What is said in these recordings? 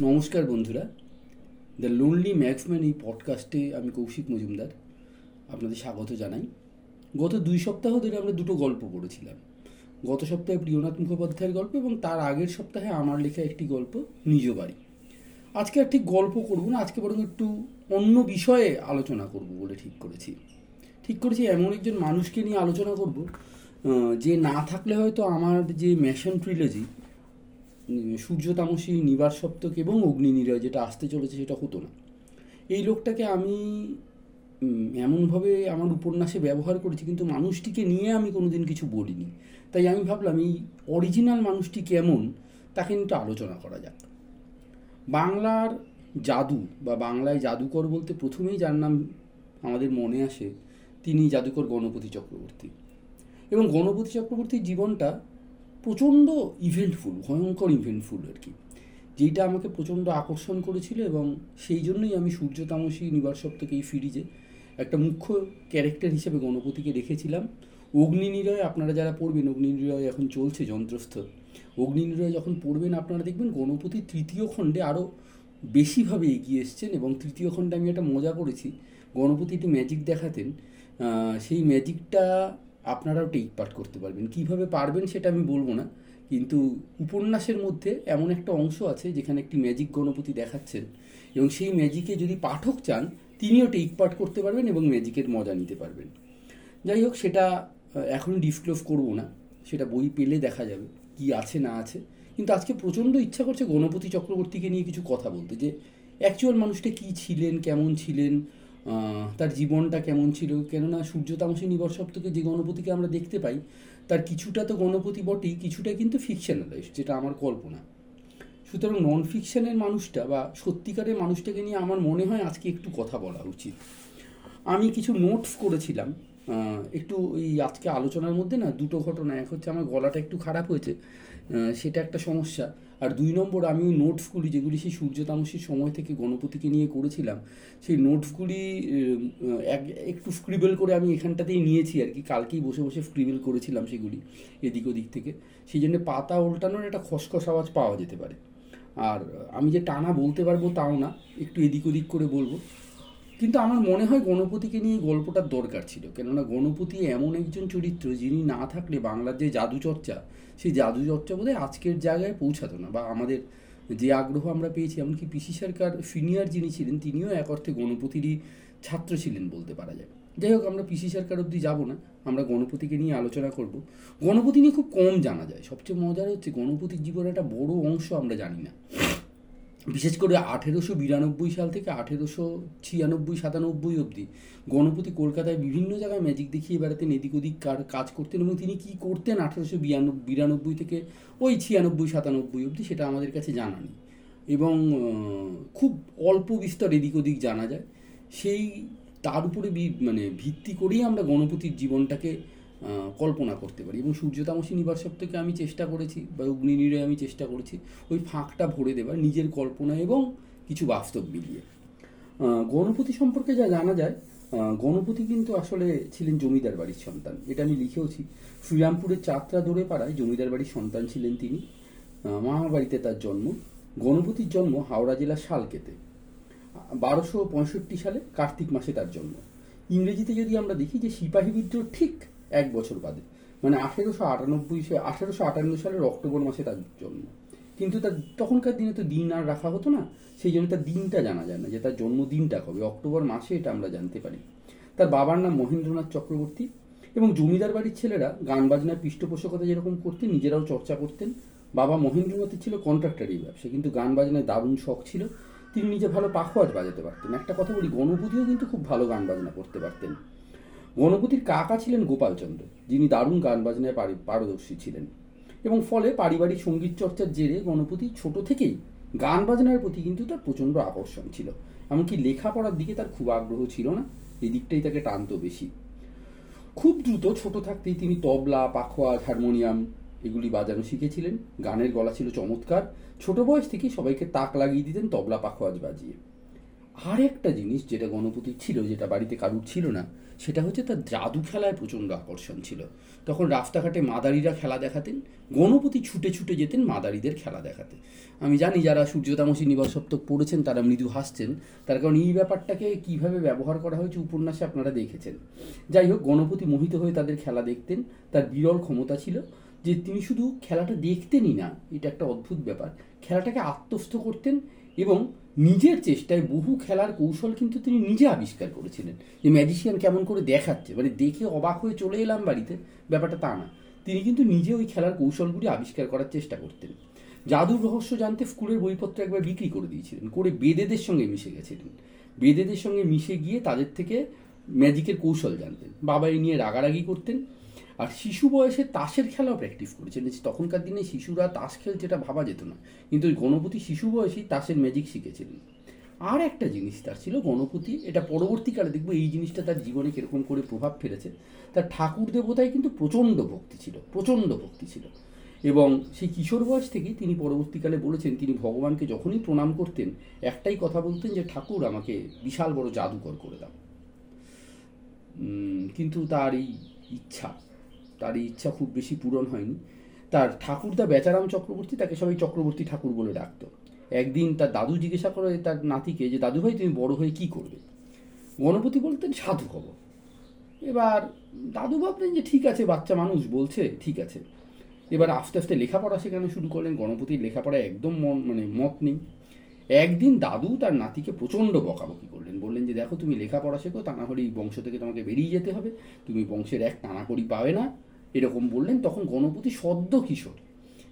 নমস্কার বন্ধুরা। The lonely Maxman এই পডকাস্টে আমি কৌশিক মজুমদার আপনাদের স্বাগত জানাই। গত দুই সপ্তাহ ধরে আমরা দুটো গল্প পড়েছিলাম। গত সপ্তাহে প্রিয়নাথ মুখোপাধ্যায়ের গল্প এবং তার আগের সপ্তাহে আমার লেখা একটি গল্প, নিজ বাড়ি। আজকে আর ঠিক গল্প করব না, আজকে বরং একটু অন্য বিষয়ে আলোচনা করব বলে ঠিক করেছি। ঠিক করেছি, এমন একজন মানুষকে নিয়ে আলোচনা করব যে না থাকলে হয়তো আমার যে ম্যাশন ট্রিলজি সূর্য তামসী নিবার সপ্তক এবং অগ্নি নিরয় যেটা আসতে চলেছে সেটা হতো না। এই লোকটাকে আমি এমনভাবে আমার উপন্যাসে ব্যবহার করেছি, কিন্তু মানুষটিকে নিয়ে আমি কোনোদিন কিছু বলিনি। তাই আমি ভাবলাম, এই অরিজিনাল মানুষটি কেমন, তাকে নিয়ে আলোচনা করা যাক। বাংলার জাদু বা বাংলায় জাদুকর বলতে প্রথমেই যার নাম আমাদের মনে আসে, তিনি জাদুকর গণপতি চক্রবর্তী। এবং গণপতি চক্রবর্তীর জীবনটা প্রচণ্ড ইভেন্টফুল ভয়ঙ্কর ইভেন্টফুল আর কি। যেটা আমাকে প্রচণ্ড আকর্ষণ করেছিল এবং সেই জন্যই আমি সূর্য তামসী নিবার সপ্তাহে এই সিরিজে একটা মুখ্য ক্যারেক্টার হিসেবে গণপতিকে রেখেছিলাম। অগ্নি নিরয় আপনারা যারা পড়বেন অগ্নি নিরয় এখন চলছে যন্ত্রস্থ। অগ্নি নিরয় যখন পড়বেন, আপনারা দেখবেন গণপতি তৃতীয় খণ্ডে আরও বেশিভাবে এগিয়ে এসছেন এবং তৃতীয় খণ্ডে আমি একটা মজা করেছি। গণপতি একটি ম্যাজিক দেখাতেন। সেই ম্যাজিকটা আপনারাও টেক পাঠ করতে পারবেন। কীভাবে পারবেন সেটা আমি বলব না, কিন্তু উপন্যাসের মধ্যে এমন একটা অংশ আছে যেখানে একটি ম্যাজিক গণপতি দেখাচ্ছেন এবং সেই ম্যাজিকে যদি পাঠক চান, তিনিও টেক পার্ট করতে পারবেন এবং ম্যাজিকের মজা নিতে পারবেন। যাই হোক, সেটা এখন ডিসক্লোজ করব না, সেটা বই পেলে দেখা যাবে কি আছে না আছে। কিন্তু আজকে প্রচণ্ড ইচ্ছা করছে গণপতি চক্রবর্তীকে নিয়ে কিছু কথা বলতে, যে অ্যাকচুয়াল মানুষটা কী ছিলেন, কেমন ছিলেন তার জীবনটা কেমন ছিল, কেননা সূর্য তামসী নিবর সপ্তকে যে গণপতিকে আমরা দেখতে পাই, তার কিছুটা তো গণপতি বটেই, কিছুটা কিন্তু ফিকশনালাইজ যেটা আমার কল্পনা। সুতরাং নন ফিকশনের মানুষটা বা সত্যিকারের মানুষটাকে নিয়ে আমার মনে হয় আজকে একটু কথা বলা উচিত। আমি কিছু নোটস করেছিলাম একটু এই আজকে আলোচনার মধ্যে না, দুটো ঘটনা, এক হচ্ছে আমার গলাটা একটু খারাপ হয়েছে সেটা একটা সমস্যা। আর দুই নম্বর আমি ওই নোটসগুলি যেগুলি সেই সূর্য তামসীর সময় থেকে গণপতিকে নিয়ে করেছিলাম, সেই নোটসগুলি এক, একটু স্ক্রিবেল করে আমি এখানটাতেই নিয়েছি আর কি। কালকেই বসে বসে স্ক্রিবেল করেছিলাম সেগুলি, এদিক ওদিক থেকে। সেই জন্য পাতা উল্টানোর একটা খসখস আওয়াজ পাওয়া যেতে পারে। আর আমি যে টানা বলতে পারব তাও না, একটু এদিক ওদিক করে বলব। কিন্তু আমার মনে হয় গণপতিকে নিয়ে গল্পটার দরকার ছিল। কেননা গণপতি এমন একজন চরিত্র যিনি না থাকলে বাংলার যে জাদু চর্চা সেই জাদু চর্চা বোধহয় আজকের জায়গায় পৌঁছাতো না বা আমাদের যে আগ্রহ আমরা পেয়েছি, এমনকি পিসি সরকার সিনিয়র যিনি ছিলেন, তিনিও এক অর্থে গণপতিরই ছাত্র ছিলেন বলতে পারা যায়। যাই হোক, আমরা পিসি সরকার অবধি যাব না, আমরা গণপতিকে নিয়ে আলোচনা করব। গণপতি নিয়ে খুব কম জানা যায়। সবচেয়ে মজার হচ্ছে গণপতির জীবনের একটা বড় অংশ আমরা জানি না। বিশেষ করে আঠেরোশো বিরানব্বই সাল থেকে আঠেরোশো ছিয়ানব্বই, সাতানব্বই অবধি গণপতি কলকাতায় বিভিন্ন জায়গায় ম্যাজিক দেখিয়ে বেড়াতেন এদিক ওদিক কার, কাজ করতেন এবং তিনি কী করতেন আঠেরোশো বিরানব্বই থেকে ওই ছিয়ানব্বই, সাতানব্বই অবধি সেটা আমাদের কাছে জানা নেই। এবং খুব অল্প বিস্তর এদিক ওদিক জানা যায়। সেই, তার উপরে মানে ভিত্তি করেই আমরা গণপতির জীবনটাকে কল্পনা করতে পারি এবং সূর্য তামসী নিবার থেকে আমি চেষ্টা করেছি বা অগ্নিনীরে আমি চেষ্টা করেছি ওই ফাঁকটা ভরে দেবার নিজের কল্পনা এবং কিছু বাস্তব মিলিয়ে। গণপতি সম্পর্কে যা জানা যায় গণপতি কিন্তু আসলে ছিলেন জমিদার বাড়ির সন্তান। এটা আমি লিখেওছি। শ্রীরামপুরের চাত্রা দৌড়ে পাড়ায় জমিদার বাড়ির সন্তান ছিলেন তিনি। মামা বাড়িতে তার জন্ম। গণপতির জন্ম হাওড়া জেলার শালকেতে। বারোশো পঁয়ষট্টি সালে কার্তিক মাসে তার জন্ম। ইংরেজিতে যদি আমরা দেখি যে সিপাহী বিদ্রোহ ঠিক এক বছর বাদে। মানে আঠেরোশো আটানব্বই আঠেরোশো আটান্ন সালের অক্টোবর মাসে তার জন্ম। কিন্তু তার তখনকার দিনে তো দিন আর রাখা হতো না, সেই জন্য তার দিনটা জানা যায় না যে তার জন্মদিনটা কবে। অক্টোবর মাসে এটা আমরা জানতে পারি। তার বাবার নাম মহেন্দ্রনাথ চক্রবর্তী এবং জমিদার বাড়ির ছেলেরা গান বাজনার পৃষ্ঠপোষকতা যেরকম করতেন, নিজেরাও চর্চা করতেন। বাবা মহেন্দ্রনাথের ছিল কন্ট্রাক্টারি ব্যবসা, কিন্তু গান বাজনায় দারুণ শখ ছিল। তিনি নিজে ভালো পাখোয়াজ বাজাতে পারতেন। একটা কথা বলি, গণপতিও কিন্তু খুব ভালো গান বাজনা করতে পারতেন। গণপতির কাকা ছিলেন গোপালচন্দ্র, যিনি দারুণ গান বাজনায় পারদর্শী ছিলেন। এবং ফলে পারিবারিক সংগীত চর্চার জেরে গণপতি ছোট থেকেই গান বাজনার প্রতি কিন্তু তার প্রচণ্ড আকর্ষণ ছিল। এমনকি লেখাপড়ার দিকে তার খুব আগ্রহ ছিল না, এই দিকটাই তাকে টানত বেশি। খুব দ্রুত ছোট থাকতেই তিনি তবলা পাখোয়াজ হারমোনিয়াম এগুলি বাজানো শিখেছিলেন। গানের গলা ছিল চমৎকার। ছোট বয়স থেকেই সবাইকে তাক লাগিয়ে দিতেন তবলা পাখোয়াজ বাজিয়ে। আর একটা জিনিস যেটা গণপতি ছিল, যেটা বাড়িতে কারুর ছিল না সেটা হচ্ছে তার জাদু খেলায় প্রচণ্ড আকর্ষণ ছিল। তখন রাস্তাঘাটে মাদারিরা খেলা দেখাতেন, গণপতি ছুটে ছুটে যেতেন মাদারিদের খেলা দেখাতে। আমি জানি যারা সূর্যতামসী নিবাস সপ্তক পড়েছেন, তারা মৃদু হাসছেন। তার কারণ এই ব্যাপারটাকে কীভাবে ব্যবহার করা হয়েছে উপন্যাসে আপনারা দেখেছেন। যাই হোক, গণপতি মোহিত হয়ে তাদের খেলা দেখতেন, তার বিরল ক্ষমতা ছিল যে তিনি শুধু খেলাটা দেখতেনই না, এটা একটা অদ্ভুত ব্যাপার। খেলাটাকে আত্মস্থ করতেন এবং নিজের চেষ্টায় বহু খেলার কৌশল কিন্তু তিনি নিজে আবিষ্কার করেছিলেন। যে ম্যাজিশিয়ান কেমন করে দেখাচ্ছে মানে দেখে অবাক হয়ে চলে এলাম বাড়িতে, ব্যাপারটা তা না। তিনি কিন্তু নিজে ওই খেলার কৌশলগুলি আবিষ্কার করার চেষ্টা করতেন। জাদুর রহস্য জানতে স্কুলের বইপত্র একবার বিক্রি করে দিয়েছিলেন, করে বেদেদের সঙ্গে মিশে গেছিলেন। বেদেদের সঙ্গে মিশে গিয়ে তাদের থেকে ম্যাজিকের কৌশল জানতেন। বাবা এই নিয়ে রাগারাগি করতেন আর শিশু বয়সে তাসের খেলাও প্র্যাকটিস করেছেন তখনকার দিনে শিশুরা তাস খেল যেটা ভাবা যেত না। কিন্তু ওই গণপতি শিশু বয়সেই তাসের ম্যাজিক শিখেছিলেন। আর একটা জিনিস তার ছিল, গণপতি, এটা পরবর্তীকালে দেখব এই জিনিসটা তার জীবনে কীরকম করে প্রভাব ফেলেছে। তার ঠাকুর দেবতায় কিন্তু প্রচণ্ড ভক্তি ছিল, প্রচণ্ড ভক্তি ছিল। এবং সেই কিশোর বয়স থেকেই তিনি পরবর্তীকালে বলেছেন, তিনি ভগবানকে যখনই প্রণাম করতেন, একটাই কথা বলতেন যে, ঠাকুর, আমাকে বিশাল বড় জাদুকর করে দাও। কিন্তু তার এই ইচ্ছা তার ইচ্ছা খুব বেশি পূরণ হয়নি। তার ঠাকুরদা বেচারাম চক্রবর্তী তাকে সবাই চক্রবর্তী ঠাকুর বলে ডাকত। একদিন তার দাদু জিজ্ঞাসা করে তার নাতিকে যে দাদু ভাই তুমি বড় হয়ে কি করবে? গণপতি বলতেন, সাধু হব। এবার দাদু ভাবলেন যে, ঠিক আছে, বাচ্চা মানুষ বলছে, ঠিক আছে। এবার আস্তে আস্তে লেখাপড়া শেখানো শুরু করলেন। গণপতির লেখাপড়া একদম মন মানে মত নেই। একদিন দাদু তার নাতিকে প্রচণ্ড বকাবকি করলেন। বললেন যে, দেখো, তুমি লেখাপড়া শেখো তা না হলে এই বংশ থেকে তোমাকে বেরিয়ে যেতে হবে। তুমি বংশের এক টানাকড়ি পাবে না। এরকম বললেন, তখন গণপতি সদ্য কিশোর।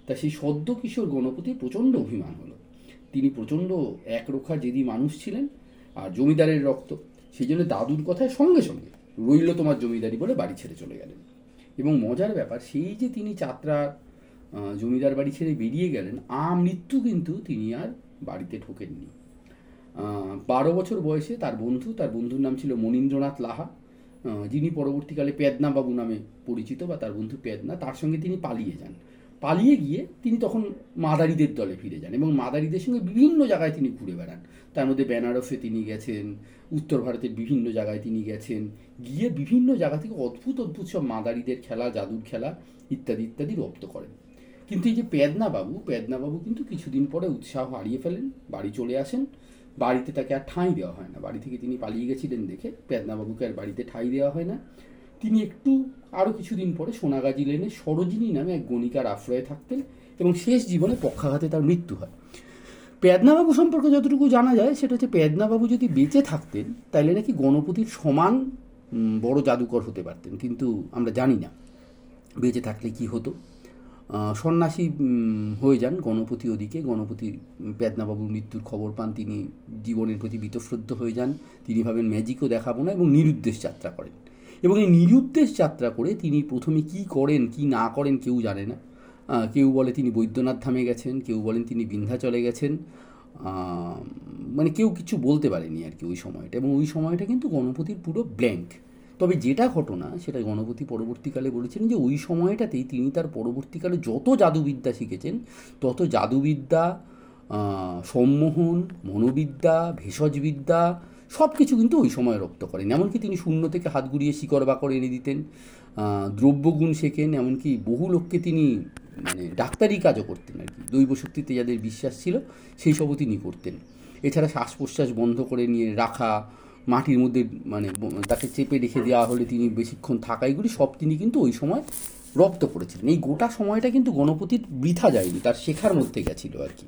তা সেই সদ্য কিশোর গণপতির প্রচণ্ড অভিমান হলো। তিনি প্রচণ্ড একরোখা জেদি মানুষ ছিলেন আর জমিদারের রক্ত। সেই জন্য দাদুর কথায় সঙ্গে সঙ্গে রইল তোমার জমিদারি বলে বাড়ি ছেড়ে চলে গেলেন। এবং মজার ব্যাপার, সেই যে তিনি যাত্রা জমিদার বাড়ি ছেড়ে বেরিয়ে গেলেন, আ মৃত্যু কিন্তু তিনি আর বাড়িতে ঢোকেননি। বারো বছর বয়সে তার বন্ধু, তার বন্ধুর নাম ছিল মনীন্দ্রনাথ লাহা। যিনি পরবর্তীকালে পেদনা বাবু নামে পরিচিত বা তার বন্ধু পেদনা, তার সঙ্গে তিনি পালিয়ে যান। পালিয়ে গিয়ে তিনি তখন মাদারিদের দলে ফিরে যান এবং মাদারিদের সঙ্গে বিভিন্ন জায়গায় তিনি ঘুরে বেড়ান। তার মধ্যে বেনারসে তিনি গেছেন, উত্তর ভারতের বিভিন্ন জায়গায় তিনি গেছেন, গিয়ে বিভিন্ন জায়গা থেকে অদ্ভুত অদ্ভুত সব মাদারিদের খেলা, জাদুর খেলা ইত্যাদি ইত্যাদি রপ্ত করেন। কিন্তু এই যে পেদনাবাবু পেদনাবাবু কিন্তু কিছুদিন পরে উৎসাহ হারিয়ে ফেলেন, বাড়ি চলে আসেন। বাড়িতে তাকে আর ঠাঁই দেওয়া হয় না। বাড়ি থেকে তিনি পালিয়ে গেছিলেন দেখে পেদনাবাবুকে আর বাড়িতে ঠাঁই দেওয়া হয় না। তিনি একটু আরও কিছুদিন পরে সোনাগাজী লেনে সরোজিনী নামে এক গণিকার আশ্রয়ে থাকতেন এবং শেষ জীবনে পক্ষাঘাতে তার মৃত্যু হয়। পেদনাবাবু সম্পর্কে যতটুকু জানা যায়, সেটা হচ্ছে পেদনাবাবু যদি বেঁচে থাকতেন, তাহলে নাকি গণপতির সমান বড় জাদুকর হতে পারতেন। কিন্তু আমরা জানি না, বেঁচে থাকলে কি হতো। সন্ন্যাসী হয়ে যান গণপতি ওদিকে। গণপতি পেদনাবাবুর মৃত্যুর খবর পান, তিনি জীবনের প্রতি বীতশ্রদ্ধ হয়ে যান। তিনি ভাবেন ম্যাজিকও দেখাবো না এবং নিরুদ্দেশ যাত্রা করেন। এবং এই নিরুদ্দেশ যাত্রা করে তিনি প্রথমে কি করেন, কি না করেন কেউ জানে না। কেউ বলে তিনি বৈদ্যনাথ ধামে গেছেন, কেউ বলেন তিনি বিন্ধ্যাচলে গেছেন। মানে কেউ কিছু বলতে পারেনি আর কি ওই সময়টা। এবং ওই সময়টা কিন্তু গণপতির পুরো ব্ল্যাঙ্ক তবে যেটা ঘটনা সেটা গণপতি পরবর্তীকালে বলেছিলেন যে ওই সময়টাতেই তিনি তার পরবর্তীকালে যত জাদুবিদ্যা শিখেছেন, তত জাদুবিদ্যা সম্মোহন, মনোবিদ্যা, ভেষজবিদ্যা সব কিছু কিন্তু ওই সময় রপ্ত করেন। এমনকি তিনি শূন্য থেকে হাত গুড়িয়ে শিকড় বাকড় এনে দিতেন দ্রব্যগুণ শেখেন, এমনকি বহু লোককে তিনি মানে ডাক্তারি কাজও করতেন আর কি। দৈব শক্তিতে যাদের বিশ্বাস ছিল, সেই সবও তিনি করতেন। এছাড়া শ্বাস প্রশ্বাস বন্ধ করে নিয়ে রাখা মাটির মধ্যে মানে তাকে চেপে রেখে দেওয়া হলে তিনি বেশিক্ষণ থাকাইগুলি সব তিনি কিন্তু ওই সময় রপ্ত করেছিলেন। এই গোটা সময়টা কিন্তু গণপতির বৃথা যায়নি, তার শেখার মধ্যে গেছিল আর কি।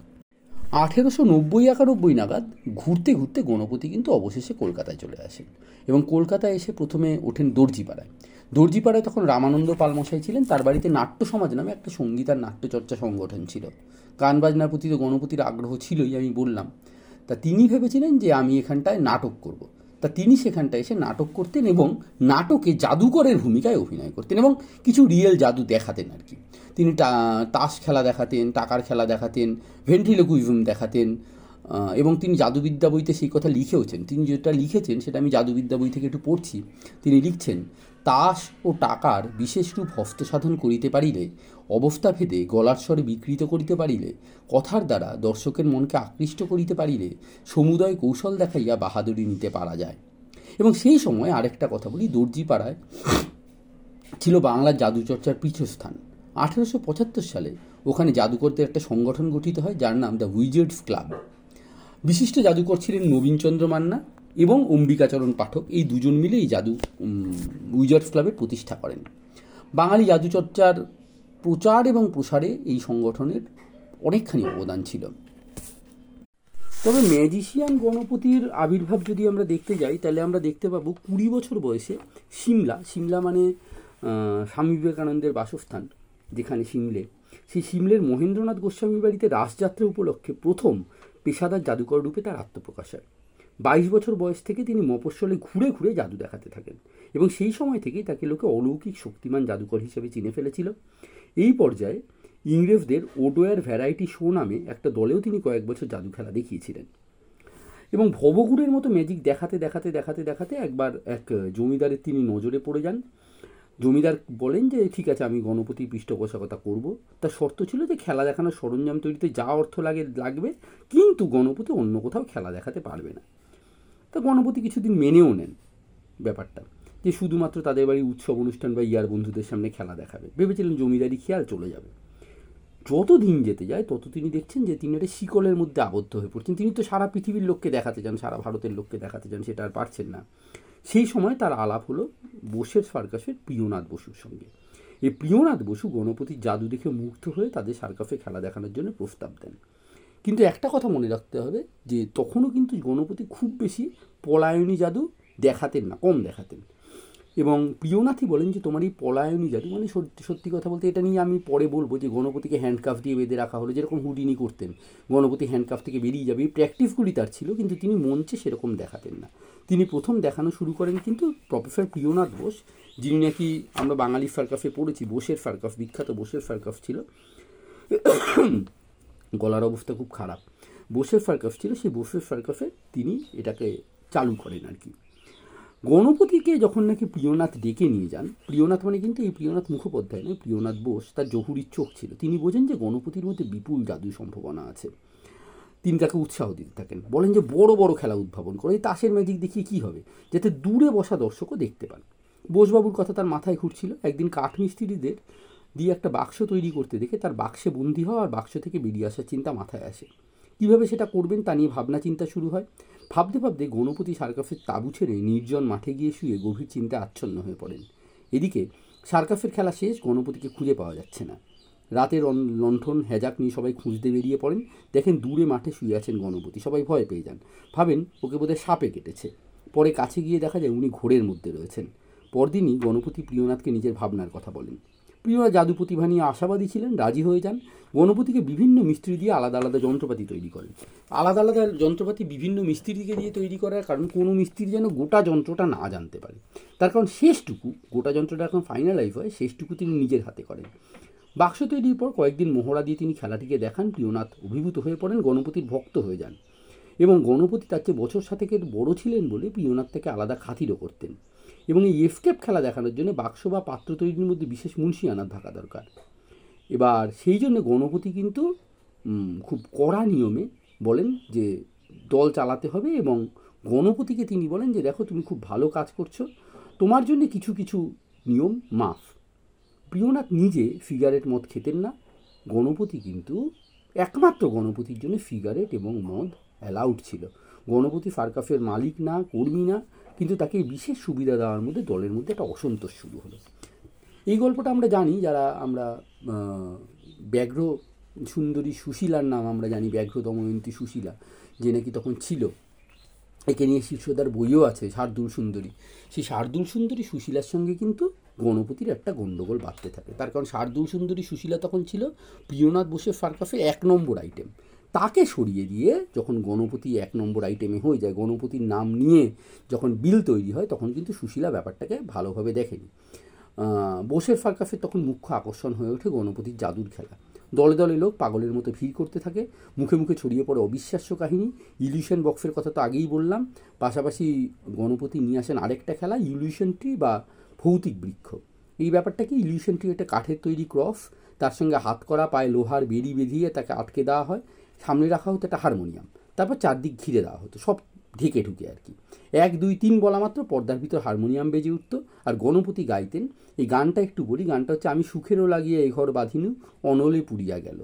আঠেরোশো নব্বই একানব্বই নাগাদ ঘুরতে ঘুরতে গণপতি কিন্তু অবশেষে কলকাতায় চলে আসেন এবং কলকাতায় এসে প্রথমে ওঠেন দর্জিপাড়ায়। দর্জিপাড়ায় তখন রামানন্দ পালমশাই ছিলেন, তার বাড়িতে নাট্য সমাজ নামে একটা সংগীত আর নাট্যচর্চা সংগঠন ছিল। গান বাজনার প্রতি তো গণপতির আগ্রহ ছিলই, আমি বললাম। তা তিনি ভেবেছিলেন যে আমি এখানটায় নাটক করব। তা তিনি সেখানটায় এসে নাটক করতেন এবং নাটকে জাদুকরের ভূমিকায় অভিনয় করতেন এবং কিছু রিয়েল জাদু দেখাতেন আর কি। তিনি তাস খেলা দেখাতেন, টাকার খেলা দেখাতেন ভেন্ট্রিলোকুইজম দেখাতেন এবং তিনি জাদুবিদ্যা বইতে সেই কথা লিখেওছেন। তিনি যেটা লিখেছেন, সেটা আমি জাদুবিদ্যা বই থেকে একটু পড়ছি। তিনি লিখছেন, তাস ও টাকার বিশেষ রূপ হস্তসাধন করিতে পারিলে অবস্থা ভেদে গলার স্বরে বিকৃত করিতে পারিলে, কথার দ্বারা দর্শকের মনকে আকৃষ্ট করিতে পারিলে সমুদয় কৌশল দেখাইয়া বাহাদুরি নিতে পারা যায়। এবং সেই সময় আরেকটা কথা বলি, দর্জিপাড়ায় ছিল বাংলার জাদুচর্চার পীঠস্থান। আঠেরোশো পঁচাত্তর সালে ওখানে জাদুকরদের একটা সংগঠন গঠিত হয়, যার নাম দ্য উইজেডস ক্লাব। বিশিষ্ট জাদুকর ছিলেন নবীনচন্দ্র মান্না এবং অম্বিকাচরণ পাঠক। এই দুজন মিলে এই জাদু উইজার্স ক্লাবের প্রতিষ্ঠা করেন। বাঙালি জাদুচর্চার প্রচার এবং প্রসারে এই সংগঠনের অনেকখানি অবদান ছিল। তবে ম্যাজিশিয়ান গণপতির আবির্ভাব যদি আমরা দেখতে যাই, তাহলে আমরা দেখতে পাবো কুড়ি বছর বয়সে সিমলা সিমলা মানে স্বামী বিবেকানন্দের বাসস্থান যেখানে সিমলে। সেই সিমলের মহেন্দ্রনাথ গোস্বামী বাড়িতে রাসযাত্রা উপলক্ষে প্রথম পেশাদার জাদুকর রূপে তার আত্মপ্রকাশ হয়। বাইশ বছর বয়স থেকে তিনি মফস্বলে ঘুরে ঘুরে জাদু দেখাতে থাকেন এবং সেই সময় থেকেই তাকে লোকে অলৌকিক শক্তিমান জাদুকর হিসেবে চিনে ফেলেছিল। এই পর্যায়ে ইংরেজদের ওডোয়ার ভ্যারাইটি শো নামে একটা দলেও তিনি কয়েক বছর জাদু খেলা দেখিয়েছিলেন। এবং ভবগুড়ের মতো ম্যাজিক দেখাতে দেখাতে দেখাতে দেখাতে একবার এক জমিদারের তিনি নজরে পড়ে যান। জমিদার বলেন যে, ঠিক আছে, আমি গণপতির পৃষ্ঠপোষকতা করব। তার শর্ত ছিল যে, খেলা দেখানোর সরঞ্জাম তৈরিতে যা অর্থ লাগে, লাগবে, কিন্তু গণপতি অন্য কোথাও খেলা দেখাতে পারবে না। তা গণপতি কিছুদিন মেনেও নেন ব্যাপারটা, যে শুধুমাত্র তাদের বাড়ির উৎসব অনুষ্ঠান বা ইয়ার বন্ধুদের সামনে খেলা দেখাবে। ভেবেছিলেন জমিদারি খেয়াল চলে যাবে। যত দিন যেতে যায়, তত তিনি দেখছেন যে তিনি একটা শিকলের মধ্যে আবদ্ধ হয়ে পড়ছেন। তিনি তো সারা পৃথিবীর লোককে দেখাতে চান, সারা ভারতের লোককে দেখাতে চান, সেটা আর পারছেন না। সেই সময় তার আলাপ হলো বোসের সার্কাসের প্রিয়নাথ বসুর সঙ্গে। এই প্রিয়নাথ বসু গণপতির জাদু দেখে মুগ্ধ হয়ে তাদের সার্কাসে খেলা দেখানোর জন্য প্রস্তাব দেন। কিন্তু একটা কথা মনে রাখতে হবে যে তখনও কিন্তু গণপতি খুব বেশি পলায়নী জাদু দেখাতেন না, কম দেখাতেন। এবং প্রিয়নাথই বলেন যে, তোমার এই পলায়নী জাদু মানে সত্যি সত্যি কথা বলতে এটা নিয়ে আমি পরে বলব যে, গণপতিকে হ্যান্ডকাফ দিয়ে বেঁধে রাখা হলো, যেরকম হুডিনি করতেন। গণপতি হ্যান্ডকাফ থেকে বেরিয়ে যাবে। এই প্র্যাকটিসগুলি তার ছিল, কিন্তু তিনি মঞ্চে সেরকম দেখাতেন না। তিনি প্রথম দেখানো শুরু করেন কিন্তু প্রফেসর প্রিয়নাথ বোস, যিনি নাকি আমরা বাঙালি ফারকাফে পড়েছি, বোসের ফারকাফ, বিখ্যাত বোসের ফারকাফ ছিল। গলার অবস্থা খুব খারাপ। বোসের ফারকাফ ছিল, সেই বোসের ফারকাফে তিনি এটাকে চালু করেন আর কি। গণপতিকে যখন নাকি প্রিয়নাথ ডেকে নিয়ে যান, প্রিয়নাথ মানে কিন্তু এই প্রিয়নাথ মুখোপাধ্যায় নয়, প্রিয়নাথ বোস, তার জহুরির চোখ ছিল। তিনি বোঝেন যে গণপতির মধ্যে বিপুল জাদু সম্ভাবনা আছে। তিনি তাকে উৎসাহ দিতে থাকেন, বলেন যে বড় বড় খেলা উদ্ভাবন করে, এই তাসের ম্যাজিক দেখিয়ে কী হবে, যাতে দূরে বসা দর্শকও দেখতে পান। বোসবাবুর কথা তার মাথায় ঘুরছিল, একদিন কাঠমিস্ত্রিদের দিয়ে একটা বাক্স তৈরি করতে দেখে তার বাক্সে বন্দি হওয়া আর বাক্স থেকে বেরিয়ে আসার চিন্তা মাথায় আসে। কীভাবে সেটা করবেন তা নিয়ে ভাবনা চিন্তা শুরু হয়। ভাবতে ভাবতে গণপতি সার্কাফের তাঁবু ছেড়ে নির্জন মাঠে গিয়ে শুয়ে গভীর চিন্তা আচ্ছন্ন হয়ে পড়েন। এদিকে সার্কাফের খেলা শেষ, গণপতিকে খুঁজে পাওয়া যাচ্ছে না। রাতের লণ্ঠন হ্যাজাক নিয়ে সবাই খুঁজতে বেরিয়ে পড়েন। দেখেন দূরে মাঠে শুয়ে আছেন গণপতি। সবাই ভয় পেয়ে যান। ভাবেন ওকে বোধহয় সাপে কেটেছে। পরে কাছে গিয়ে দেখা যায় উনি ঘোরের মধ্যে রয়েছেন। পরদিনই গণপতি প্রিয়নাথকে নিজের ভাবনার কথা বলেন। প্রিয়নাথ জাদু প্রতিভা নিয়ে আশাবাদী ছিলেন, রাজি হয়ে যান। গণপতিকে বিভিন্ন মিস্ত্রি দিয়ে আলাদা আলাদা যন্ত্রপাতি তৈরি করেন। আলাদা আলাদা যন্ত্রপাতি বিভিন্ন মিস্ত্রিকে দিয়ে তৈরি করার কারণ কোনো মিস্ত্রি যেন গোটা যন্ত্রটা না জানতে পারে। তার কারণ শেষটুকু, গোটা যন্ত্রটা এখন ফাইনালাইজ হয়, শেষটুকু তিনি নিজের হাতে করেন। বাক্স তৈরির পর কয়েকদিন মোহরা দিয়ে তিনি খেলাটিকে দেখান, প্রিয়নাথ অভিভূত হয়ে পড়েন, গণপতির ভক্ত হয়ে যান। এবং গণপতি তার চেয়ে বছর সাতেকের বড় ছিলেন বলে প্রিয়নাথ থেকে আলাদা খাতিরও করতেন। এবং এই এফকেপ খেলা দেখানোর জন্য বাক্স বা পাত্র তৈরির মধ্যে বিশেষ মুন্সি আনার থাকা দরকার। এবার সেই জন্য গণপতি কিন্তু খুব কড়া নিয়মে বলেন যে দল চালাতে হবে এবং গণপতিকে তিনি বলেন যে, দেখো, তুমি খুব ভালো কাজ করছ। তোমার জন্য কিছু কিছু নিয়ম মাফ। প্রিয়নাথ নিজে ফিগারেট মদ খেতেন না। গণপতি কিন্তু একমাত্র গণপতির জন্য ফিগারেট এবং মদ অ্যালাউড ছিল। গণপতি ফারকাফের মালিক না, কর্মী না কিন্তু তাকে বিশেষ সুবিধা দেওয়ার মধ্যে, দলের মধ্যে একটা অসন্তোষ শুরু হলো। এই গল্পটা আমরা জানি, যারা আমরা ব্যাঘ্র সুন্দরী সুশীলার নাম আমরা জানি ব্যাঘ্র দময়ন্তী সুশীলা, যে নাকি তখন ছিল। একে নিয়ে শীর্ষদার বইও আছে, শার্দুল সুন্দরী। সেই শার্দুল সুন্দরী সুশীলার সঙ্গে কিন্তু গণপতির একটা গণ্ডগোল বাড়তে থাকে। তার কারণ শার্দুল সুন্দরী সুশীলা তখন ছিল প্রিয়নাথ বোসের ফারকাফে এক নম্বর আইটেম তাকে সরিয়ে দিয়ে যখন গণপতি এক নম্বর আইটেমে হয়ে যায়, গণপতির নাম নিয়ে যখন বিল তৈরি হয়, তখন কিন্তু সুশীলা ব্যাপারটাকে ভালোভাবে দেখেনি। বোসের ফারকাফের তখন মুখ্য আকর্ষণ হয়ে ওঠে গণপতির জাদুর খেলা। দলে দলে লোক পাগলের মতো ভিড় করতে থাকে, মুখে মুখে ছড়িয়ে পড়ে অবিশ্বাস্য কাহিনী। ইলিউশন বক্সের কথা তো আগেই বললাম। পাশাপাশি গণপতি নিয়ে আসেন আরেকটা খেলা ইলিউশন ট্রি বা ভৌতিক বৃক্ষ। এই ব্যাপারটা কি ইলিউশন ট্রি একটা কাঠের তৈরি ক্রস তার সঙ্গে হাত করা, পায়ে লোহার বেরি বেঁধিয়ে তাকে আটকে দেওয়া হয়। সামনে রাখা হতো একটা হারমোনিয়াম, তারপর চারদিক ঘিরে দেওয়া হতো, সব ঢেকে ঢুকে আর কি। এক, দুই, তিন বলা মাত্র পর্দার ভিতর হারমোনিয়াম বেজে উঠত, আর গণপতি গাইতেন, এই গানটা একটু বলি, গানটা হচ্ছে, আমি সুখেরও লাগিয়ে এই ঘর বাঁধিনু, অনলে পুড়িয়া গেল।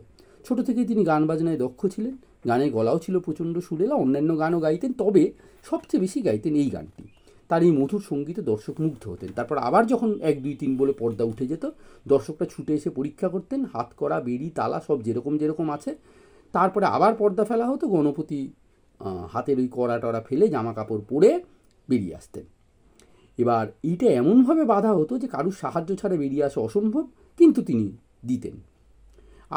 ছোট থেকেই তিনি গান বাজনায় দক্ষ ছিলেন, গানের গলাও ছিল প্রচণ্ড সুরেলা, অন্যান্য গানও গাইতেন, তবে সবচেয়ে বেশি গাইতেন এই গানটি। তার এই মধুর সঙ্গীতে দর্শক মুগ্ধ হতেন, তারপর আবার যখন এক, দুই, তিন বলে পর্দা উঠে যেত, দর্শকরা ছুটে এসে পরীক্ষা করতেন, হাত করা, বেড়ি, তালা সব যেরকম যেরকম আছে তারপরে আবার পর্দা ফেলা হতো, গণপতি হাতের ওই কড়া টড়া ফেলে জামা কাপড় পরে বেরিয়ে আসতেন। এবার এইটা এমনভাবে বাধা হতো যে কারুর সাহায্য ছাড়া বেরিয়ে আসা অসম্ভব, কিন্তু তিনি দিতেন।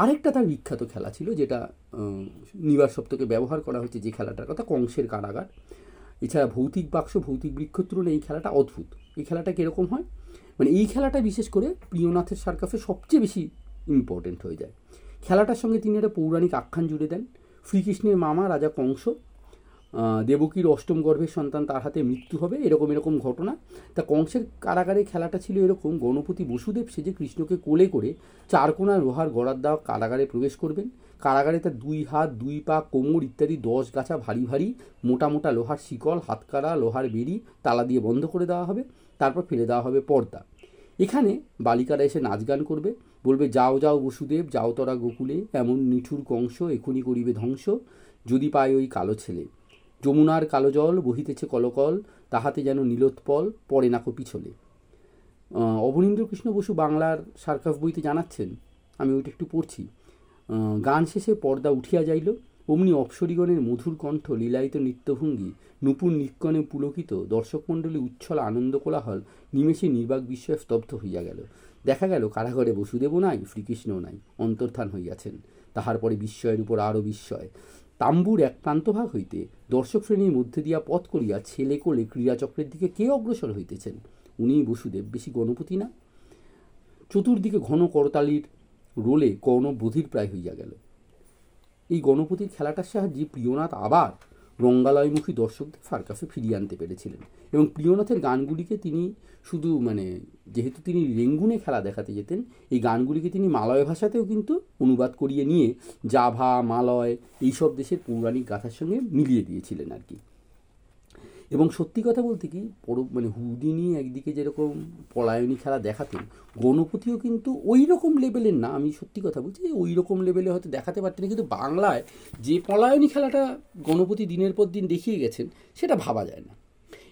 আরেকটা তার বিখ্যাত খেলা ছিল যেটা নিবার সপ্তকে ব্যবহার করা হয়েছে যে খেলাটার কথা, কংসের কারাগার। এছাড়া ভৌতিক বাক্স, ভৌতিক বৃক্ষত্রুণ এই খেলাটা অদ্ভুত। এই খেলাটা কীরকম হয়? মানে এই খেলাটা বিশেষ করে প্রিয়নাথের সার্কাসে সবচেয়ে বেশি ইম্পর্টেন্ট হয়ে যায়। খেলাটার সঙ্গে তিনি একটা পৌরাণিক আখ্যান জুড়ে দেন। শ্রীকৃষ্ণের মামা রাজা কংস দেবকীর অষ্টম গর্ভের সন্তান তার হাতে মৃত্যু হবে, এরকম এরকম ঘটনা। তা কংসের কারাগারে খেলাটা ছিল এরকম, গণপতি বসুদেব সে যে কৃষ্ণকে কোলে করে চারকোনা লোহার গড়ার দেওয়া কারাগারে প্রবেশ করবেন। কারাগারে তার দুই হাত, দুই পা, কোমর ইত্যাদি দশ গাছা ভারী ভারী, মোটা মোটা লোহার শিকল হাতকারা লোহার বেরি তালা দিয়ে বন্ধ করে দেওয়া হবে, তারপর ফেলে দেওয়া হবে পর্দা। এখানে বালিকারা এসে নাচ গান করবে। বলবে, যাও যাও বসুদেব, যাও তরা গোকুলে, এমন নিঠুর কংস এখুনি করিবে ধ্বংস, যদি পায় ওই কালো ছেলে। যমুনার কালো জল বহিতেছে কলকল, তাহাতে যেন নীলোৎপল পড়ে নাকো পিছলে। অবনীন্দ্র কৃষ্ণ বসু বাংলার সার্কাস বইতে জানাচ্ছেন, আমি ওইটা একটু পড়ছি। গান শেষে পর্দা উঠিয়া যাইল, অমনি অপসরীগণের মধুর কণ্ঠ, লীলায়িত নৃত্যভঙ্গি, নূপুর নিকণে পুলকিত দর্শকমণ্ডলী উচ্ছল আনন্দ কোলাহল, নিমেষে নির্বাক বিস্ময়ে স্তব্ধ হইয়া গেল। দেখা গেল কারাগারে বসুদেবও নাই, শ্রীকৃষ্ণও নাই, অন্তর্ধান হইয়াছেন। তাহার পরে বিস্ময়ের উপর আরও বিস্ময়। তাম্বুর এক প্রান্তভাগ হইতে দর্শক শ্রেণির মধ্যে দিয়া পথ করিয়া ছেলে কোলে ক্রীড়াচক্রের দিকে কে অগ্রসর হইতেছেন? উনি বসুদেব, বেশি গণপতি না? চতুর্দিকে ঘন করতালির রোলে কর্ণ বধির প্রায় হইয়া গেল। এই গণপতির খেলাটার সাহায্যে প্রিয়নাথ আবার রঙ্গালয়মুখী দর্শকদের সার্কাসে ফিরিয়ে আনতে পেরেছিলেন। এবং প্রিয়নাথের গানগুলিকে তিনি শুধু মানে যেহেতু তিনি রেঙ্গুনে খেলা দেখাতে যেতেন, এই গানগুলিকে তিনি মালয় ভাষাতেও কিন্তু অনুবাদ করিয়ে নিয়ে জাভা, মালয়, এইসব দেশের পৌরাণিক গাথার সঙ্গে মিলিয়ে দিয়েছিলেন আর কি। এবং সত্যি কথা বলতে কি পর মানে হুদিনি একদিকে যেরকম পলায়নী খেলা দেখাতেন, গণপতিও কিন্তু ওই রকম লেভেলের না, আমি সত্যি কথা বলছি ওই রকম লেভেলে হয়তো দেখাতে পারতেন কিন্তু বাংলায় যে পলায়নী খেলাটা গণপতি দিনের পর দিন দেখিয়ে গেছেন, সেটা ভাবা যায় না।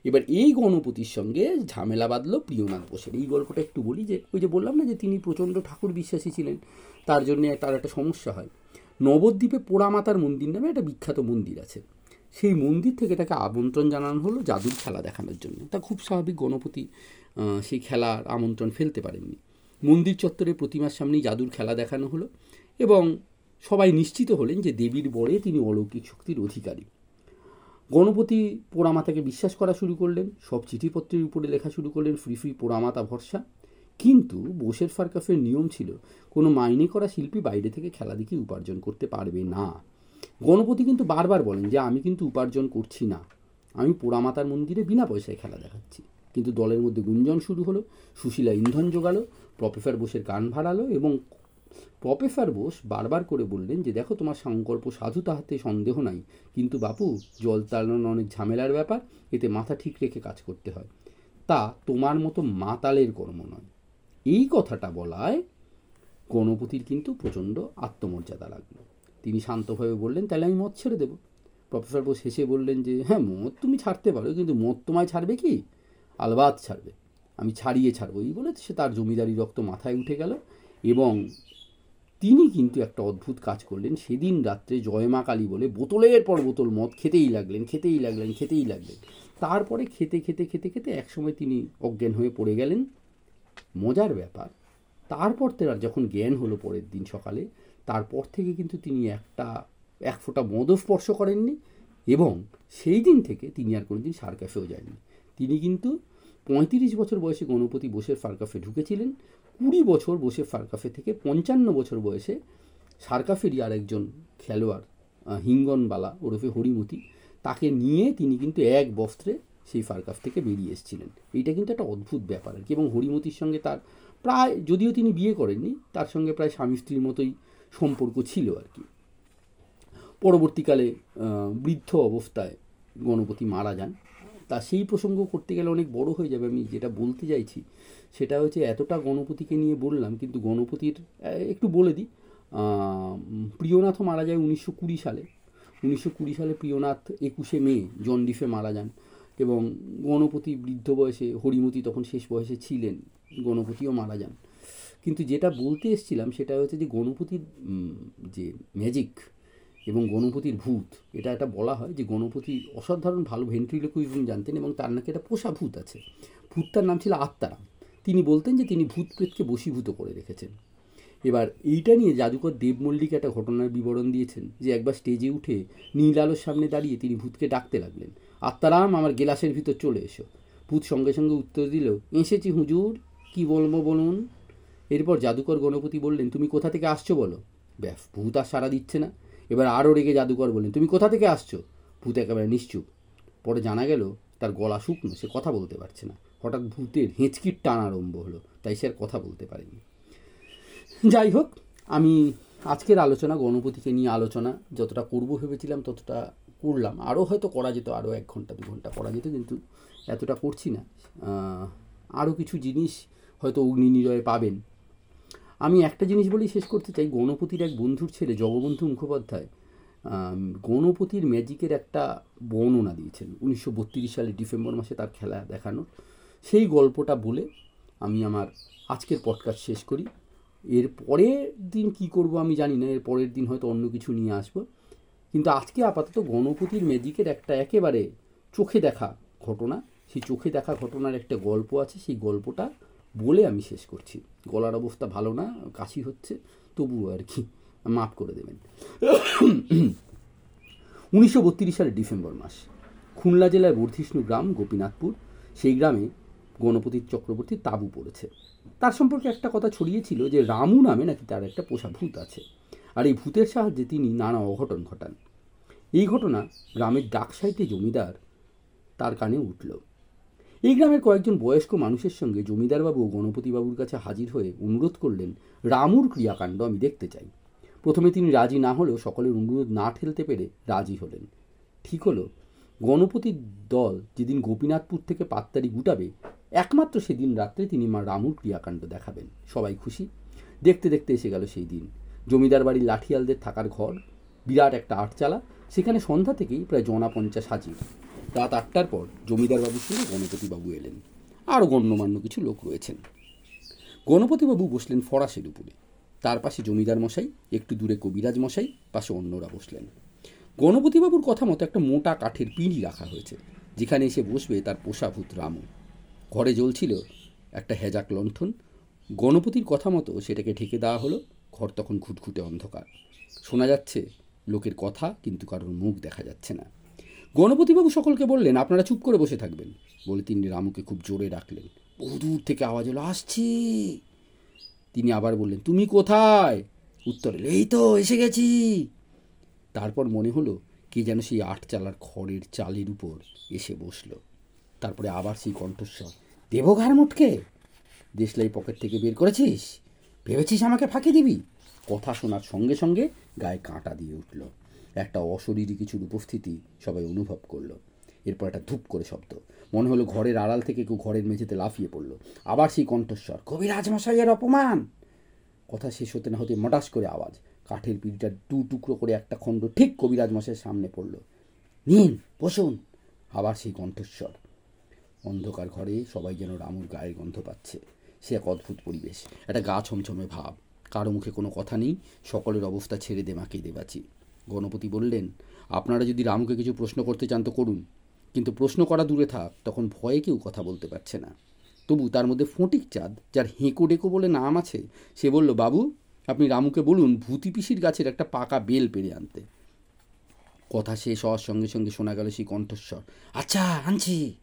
এবার এই গণপতির সঙ্গে ঝামেলা বাঁধল প্রিয়নাথ বোসের। এই গল্পটা একটু বলি, যে ওই যে বললাম না, যে তিনি প্রচণ্ড ঠাকুর বিশ্বাসী ছিলেন, তার জন্যে তার একটা সমস্যা হয়। নবদ্বীপে পোড়ামাতার মন্দির নামে একটা বিখ্যাত মন্দির আছে। সেই মন্দির থেকে তাকে আমন্ত্রণ জানানো হলো জাদুর খেলা দেখানোর জন্য। তা খুব স্বাভাবিক গণপতি সেই খেলার আমন্ত্রণ ফেলতে পারেননি। মন্দির চত্বরে প্রতিমার সামনেই জাদুর খেলা দেখানো হলো এবং সবাই নিশ্চিত হলেন যে দেবীর বরে তিনি অলৌকিক শক্তির অধিকারী। গণপতি পোড়ামাতাকে বিশ্বাস করা শুরু করলেন, সব চিঠিপত্রের উপরে লেখা শুরু করলেন, ফ্রি ফ্রি পোড়ামাতা ভরসা। কিন্তু বোসের ফারকাফের নিয়ম ছিল, কোনো মাইনে করা শিল্পী বাইরে থেকে খেলা দেখে উপার্জন করতে পারবে না। গণপতি কিন্তু বারবার বলেন যে আমি কিন্তু উপার্জন করছি না। আমি পোড়ামাতার মন্দিরে বিনা পয়সায় খেলা দেখাচ্ছি। কিন্তু দলের মধ্যে গুঞ্জন শুরু হলো, সুশীলা ইন্ধন জোগালো, প্রফেসর বোসের কান ভাড়ালো এবং প্রফেসর বোস বারবার করে বললেন যে, দেখো, তোমার সংকল্প সাধু তাহাতে সন্দেহ নাই। কিন্তু বাপু, জল তাড়ানো অনেক ঝামেলার ব্যাপার, এতে মাথা ঠিক রেখে কাজ করতে হয়। তা তোমার মতো মাতালের কর্ম নয়। এই কথাটা বলায় গণপতির কিন্তু প্রচণ্ড আত্মমর্যাদা লাগল। তিনি শান্তভাবে বললেন, তাহলে আমি মদ ছেড়ে দেবো। প্রফেসর বোস হেসে বললেন যে হ্যাঁ মদ তুমি ছাড়তে পারো, কিন্তু মদ তোমায় ছাড়বে কি? আলবাদ ছাড়বে। আমি ছাড়িয়ে ছাড়বো এই বলে সে তার জমিদারি রক্ত মাথায় উঠে গেল এবং তিনি কিন্তু একটা অদ্ভুত কাজ করলেন। সেদিন রাত্রে জয়মা কালী বলে বোতলের পর বোতল মদ খেতেই লাগলেন খেতেই লাগলেন খেতেই লাগলেন। তারপরে খেতে খেতে খেতে খেতে একসময় তিনি অজ্ঞান হয়ে পড়ে গেলেন। মজার ব্যাপার, তারপর তার যখন জ্ঞান হলো পরের দিন সকালে তারপর থেকে কিন্তু তিনি একটা, এক ফোঁটা মদও স্পর্শ করেননি এবং সেই দিন থেকে তিনি আর কোনোদিন সার্কাসেও যায়নি। তিনি কিন্তু পঁয়ত্রিশ বছর বয়সে গণপতি বোসের ফারকাফে ঢুকেছিলেন, কুড়ি বছর বসে ফারকাফে থেকে পঞ্চান্ন বছর বয়সে সার্কাফেরই আর একজন খেলোয়াড় হিঙ্গনবালা ওরফে হরিমতি, তাকে নিয়ে তিনি কিন্তু এক বস্ত্রে সেই ফারকাফ থেকে বেরিয়ে এসেছিলেন। এইটা কিন্তু একটা অদ্ভুত ব্যাপার আর কি এবং হরিমতির সঙ্গে তার প্রায়, যদিও তিনি বিয়ে করেননি, তার সঙ্গে প্রায় স্বামী স্ত্রীর মতোই সম্পর্ক ছিল আর কি। পরবর্তীকালে বৃদ্ধ অবস্থায় গণপতি মারা যান। তা সেই প্রসঙ্গ করতে গেলে অনেক বড় হয়ে যাবে। আমি যেটা বলতে চাইছি, সেটা হচ্ছে এতটা গণপতিকে নিয়ে বললাম, কিন্তু গণপতির একটু বলে দিই প্রিয়নাথও মারা যায় উনিশশো কুড়ি সালে। উনিশশো কুড়ি সালে প্রিয়নাথ একুশে মে জন্ডিফে মারা যান এবং গণপতি বৃদ্ধ বয়সে, হরিমতি তখন শেষ বয়সে ছিলেন, গণপতিও মারা যান। কিন্তু যেটা বলতে এসছিলাম সেটা হচ্ছে যে গণপতির যে ম্যাজিক এবং গণপতির ভূত, এটা একটা বলা হয় যে গণপতি অসাধারণ ভালো ভেন্ট্রিলোকুইজম জানতেন এবং তার নাকি একটা পোষা ভূত আছে। ভূতটার নাম ছিল আত্মারাম। তিনি বলতেন যে তিনি ভূত প্রেতকে বশীভূত করে রেখেছেন। এবার এইটা নিয়ে জাদুকর দেব মল্লিক একটা ঘটনার বিবরণ দিয়েছেন যে একবার স্টেজে উঠে নীল আলোর সামনে দাঁড়িয়ে তিনি ভূতকে ডাকতে লাগলেন। আত্মারাম, আমার গেলাসের ভিতর চলে এসো। ভূত সঙ্গে সঙ্গে উত্তর দিল, এসেছি হুজুর, কি বলব বলুন? এরপর জাদুকর গণপতি বললেন, তুমি কোথা থেকে আসছো বলো? ব্যাস, ভূত আর সারা দিচ্ছে না। এবার আরও রেগে জাদুকর বললেন, তুমি কোথা থেকে আসছো? ভূত একেবারে নিশ্চুপ। পরে জানা গেল, তার গলা শুকনো, সে কথা বলতে পারছে না। হঠাৎ ভূতের হেঁচকির টান আরম্ভ হলো, তাই সে আর কথা বলতে পারেনি। যাই হোক, আমি আজকের আলোচনা, গণপতিকে নিয়ে আলোচনা, যতটা করব ভেবেছিলাম, ততটা করলাম। আরও হয়তো করা যেত, আরও এক ঘণ্টা, দু ঘণ্টা করা যেত, কিন্তু এতটা করছি না। আরও কিছু জিনিস হয়তো অগ্নি নিরয়ে পাবেন। আমি একটা জিনিস বলেই শেষ করতে চাই, গণপতির এক বন্ধুর ছেলে, জগবন্ধু মুখোপাধ্যায় গণপতির ম্যাজিকের একটা বর্ণনা দিয়েছেন। উনিশশো সালে ডিসেম্বর মাসে তার খেলা দেখানো। সেই গল্পটা বলে আমি আমার আজকের পডকাস্ট শেষ করি। এর পরের দিন কি করব আমি জানি না, এর পরের দিন হয়তো অন্য কিছু নিয়ে আসব। কিন্তু আজকে আপাতত গণপতির ম্যাজিকের একটা একেবারে চোখে দেখা ঘটনা। সেই চোখে দেখা ঘটনার একটা গল্প আছে, সেই গল্পটা বলে আমি শেষ করছি। গলার অবস্থা ভালো না, কাশি হচ্ছে, তবুও আর কি, মাফ করে দেবেন। উনিশশো বত্রিশ সালের ডিসেম্বর মাস, খুলনা জেলার বর্ধিষ্ণু গ্রাম, গোপীনাথপুর, সেই গ্রামে গণপতির চক্রবর্তী তাঁবু পড়েছে। তার সম্পর্কে একটা কথা ছড়িয়েছিল যে রামু নামে নাকি তার একটা পোষা ভূত আছে। আর এই ভূতের সাহায্যে তিনি নানা অঘটন ঘটান। এই ঘটনা গ্রামের ডাক সাইটে জমিদার তার কানে উঠল। এই গ্রামের কয়েকজন বয়স্ক মানুষের সঙ্গে জমিদারবাবু ও গণপতিবাবুর কাছে হাজির হয়ে অনুরোধ করলেন, রামুর ক্রিয়াকাণ্ড আমি দেখতে চাই। প্রথমে তিনি রাজি না হলেও সকলের অনুরোধ না ঠেলতে পেরে রাজি হলেন। ঠিক হলো গণপতির দল যেদিন গোপীনাথপুর থেকে পাত্তারি গুটাবে, একমাত্র সেদিন রাত্রে তিনি মা রামুর ক্রিয়াকাণ্ড দেখাবেন। সবাই খুশি। দেখতে দেখতে এসে গেল সেই দিন। জমিদার বাড়ির লাঠিয়ালদের থাকার ঘর, বিরাট একটা আটচালা, সেখানে সন্ধ্যা থেকেই প্রায় জনা পঞ্চাশ হাজির। রাত আটটার পর জমিদারবাবুর সঙ্গে গণপতিবাবু এলেন। আরও গণ্যমান্য কিছু লোক রয়েছেন। গণপতিবাবু বসলেন ফরাসের উপরে। তার পাশে জমিদার মশাই, একটু দূরে কবিরাজ মশাই, পাশে অন্যরা বসলেন। গণপতিবাবুর কথা মতো একটা মোটা কাঠের পিঁড়ি রাখা হয়েছে, যেখানে এসে বসবে তার পোষাভূত রামু। ঘরে জ্বলছিল একটা হেজাক লণ্ঠন। গণপতির কথা মতো সেটাকে ঢেকে দেওয়া হলো, ঘর তখন ঘুটঘুটে অন্ধকার। শোনা যাচ্ছে, লোকের কথা কিন্তু কারোর মুখ দেখা যাচ্ছে না। গণপতিবাবু সকলকে বললেন, আপনারা চুপ করে বসে থাকবেন। বলে তিনি রামুকে খুব জোরে ডাকলেন। বহু দূর থেকে আওয়াজ হলো আসছি। তিনি আবার বললেন, তুমি কোথায়? উত্তর এই তো, এসে গেছি। তারপর মনে হলো, কে যেন সেই আট চালার খড়ের চালের উপর এসে বসল। তারপরে আবার সেই কণ্ঠস্বর, দেবঘার মুটকে, দেশলাই পকেট থেকে বের করেছিস? ভেবেছিস আমাকে ফাঁকি দিবি? কথা শোনার সঙ্গে সঙ্গে গায়ে কাঁটা দিয়ে উঠল। একটা অশরীরী কিছুর উপস্থিতি সবাই অনুভব করল। এরপর একটা ধূপ করে শব্দ। মনে হলো ঘরের আড়াল থেকে কেউ ঘরের মেঝেতে লাফিয়ে পড়ল। আবার সেই কণ্ঠস্বর কবি রাজমশাইয়ের অপমান! কথা শেষ হতে না হতে মটাস করে আওয়াজ। কাঠের পিড়িটা দু টুকরো করে একটা খণ্ড ঠিক কবিরাজ মশাইয়ের সামনে পড়ল। নিন, বসুন! আবার সেই কণ্ঠস্বর। অন্ধকার ঘরে সবাই যেন রামুর গায়ের গন্ধ পাচ্ছে। সে এক অদ্ভুত পরিবেশ, একটা গা ছমছমে ভাব। কারও মুখে কোনো কথা নেই, সকলের অবস্থা ছেড়ে দে, মাকে দেবাচি গণপতি বললেন, আপনারা যদি রামুকে কিছু প্রশ্ন করতে চান তো করুন। কিন্তু প্রশ্ন করা দূরে থাক, তখন ভয়ে কেউ কথা বলতে পারছে না। তবু তার মধ্যে ফটিক চাঁদ, যার হেঁকো ডেকো বলে নাম আছে, সে বলল, বাবু, আপনি রামুকে বলুন ভূতি পিসির গাছের একটা পাকা বেল পেরে আনতে। কথা শেষ হওয়ার সঙ্গে সঙ্গে শোনা গেল সেই কণ্ঠস্বর আচ্ছা আনছি।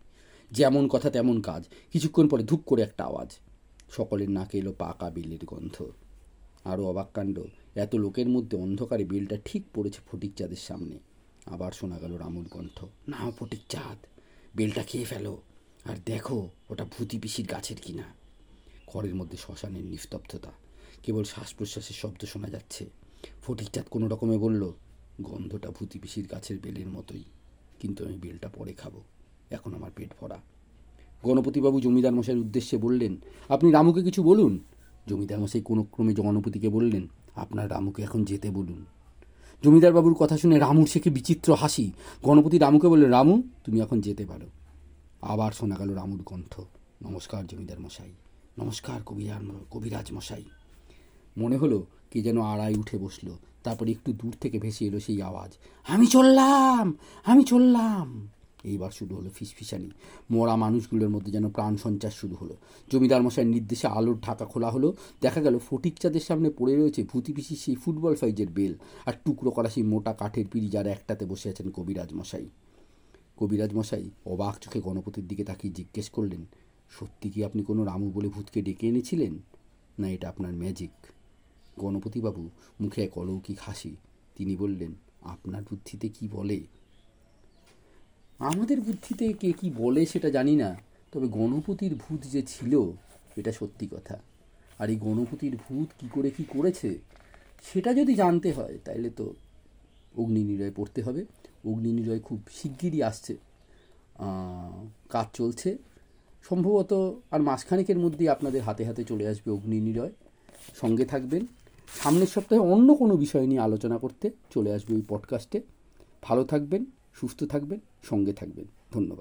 যেমন কথা তেমন কাজ, কিছুক্ষণ পরে ধূপ করে একটা আওয়াজ। সকলের নাকে এলো পাকা বিলের গন্ধ। আরও অবাক কাণ্ড এত লোকের মধ্যে অন্ধকারে বেলটা ঠিক পড়েছে ফটিক চাঁদের সামনে। আবার শোনা গেল রামুর কণ্ঠ, নাও ফটিক চাঁদ বেলটা খেয়ে ফেলো। আর দেখো, ওটা ভূতি পিসির গাছের কিনা। ঘরের মধ্যে শ্মশানের নিস্তব্ধতা, কেবল শ্বাস প্রশ্বাসের শব্দ শোনা যাচ্ছে। ফটিক চাঁদ কোনো রকমে বলল, গন্ধটা ভূতি পিসির গাছের বেলের মতোই, কিন্তু আমি বেলটা পরে খাব। এখন আমার পেট ভরা। গণপতিবাবু জমিদার মশাইয়ের উদ্দেশ্যে বললেন, আপনি রামুকে কিছু বলুন? জমিদার মশাই কোনো ক্রমে গণপতিকে বললেন আপনার রামুকে এখন যেতে বলুন। জমিদার বাবুর কথা শুনে রামুর শেখে বিচিত্র হাসি। গণপতি রামুকে বললেন রামু, তুমি এখন যেতে পারো। আবার শোনা গেল রামুর কণ্ঠ, নমস্কার জমিদার মশাই, নমস্কার কবিরাজ কবিরাজ মশাই। মনে হলো কে যেন আড়াই উঠে বসল, তারপর একটু দূর থেকে ভেসে এলো সেই আওয়াজ, আমি চললাম আমি চললাম। এইবার শুরু হলো ফিসফিসানি। মরা মানুষগুলোর মধ্যে যেন প্রাণ সঞ্চার শুরু হলো। জমিদার মশাইয়ের নির্দেশে আলোর ঢাকা খোলা হলো। দেখা গেল ফটিক চাঁদের সামনে পড়ে রয়েছে ভূতি পিসির সেই ফুটবল সাইজের বেল আর টুকরো করা সেই মোটা কাঠের পিড়ি যার একটাতে বসে আছেন কবিরাজ মশাই। কবিরাজ মশাই অবাক চোখে গণপতির দিকে তাকিয়ে জিজ্ঞেস করলেন, সত্যি কি আপনি কোনো রামু বলে ভূতকে ডেকে এনেছিলেন? না, এটা আপনার ম্যাজিক গণপতিবাবু মুখে এক অলৌকিক হাসি। তিনি বললেন, আপনার বুদ্ধিতে কি বলে? আমাদের বুদ্ধিতে কে কি বলে সেটা জানি না, তবে গণপতির ভূত যে ছিল, এটা সত্যি কথা। আর এই গণপতির ভূত কি করে কি করেছে, সেটা যদি জানতে হয় তাহলে তো অগ্নি নিরয় পড়তে হবে। অগ্নি নিরয় খুব শিগগিরই আসছে। কাজ চলছে। সম্ভবত আর মাসখানেকের মধ্যেই আপনাদের হাতে হাতে চলে আসবে অগ্নি নিরয় সঙ্গে থাকবেন। সামনের সপ্তাহে অন্য কোনো বিষয় নিয়ে আলোচনা করতে চলে আসবে ওই পডকাস্টে ভালো থাকবেন। সুস্থ থাকবেন সঙ্গে থাকবেন। ধন্যবাদ।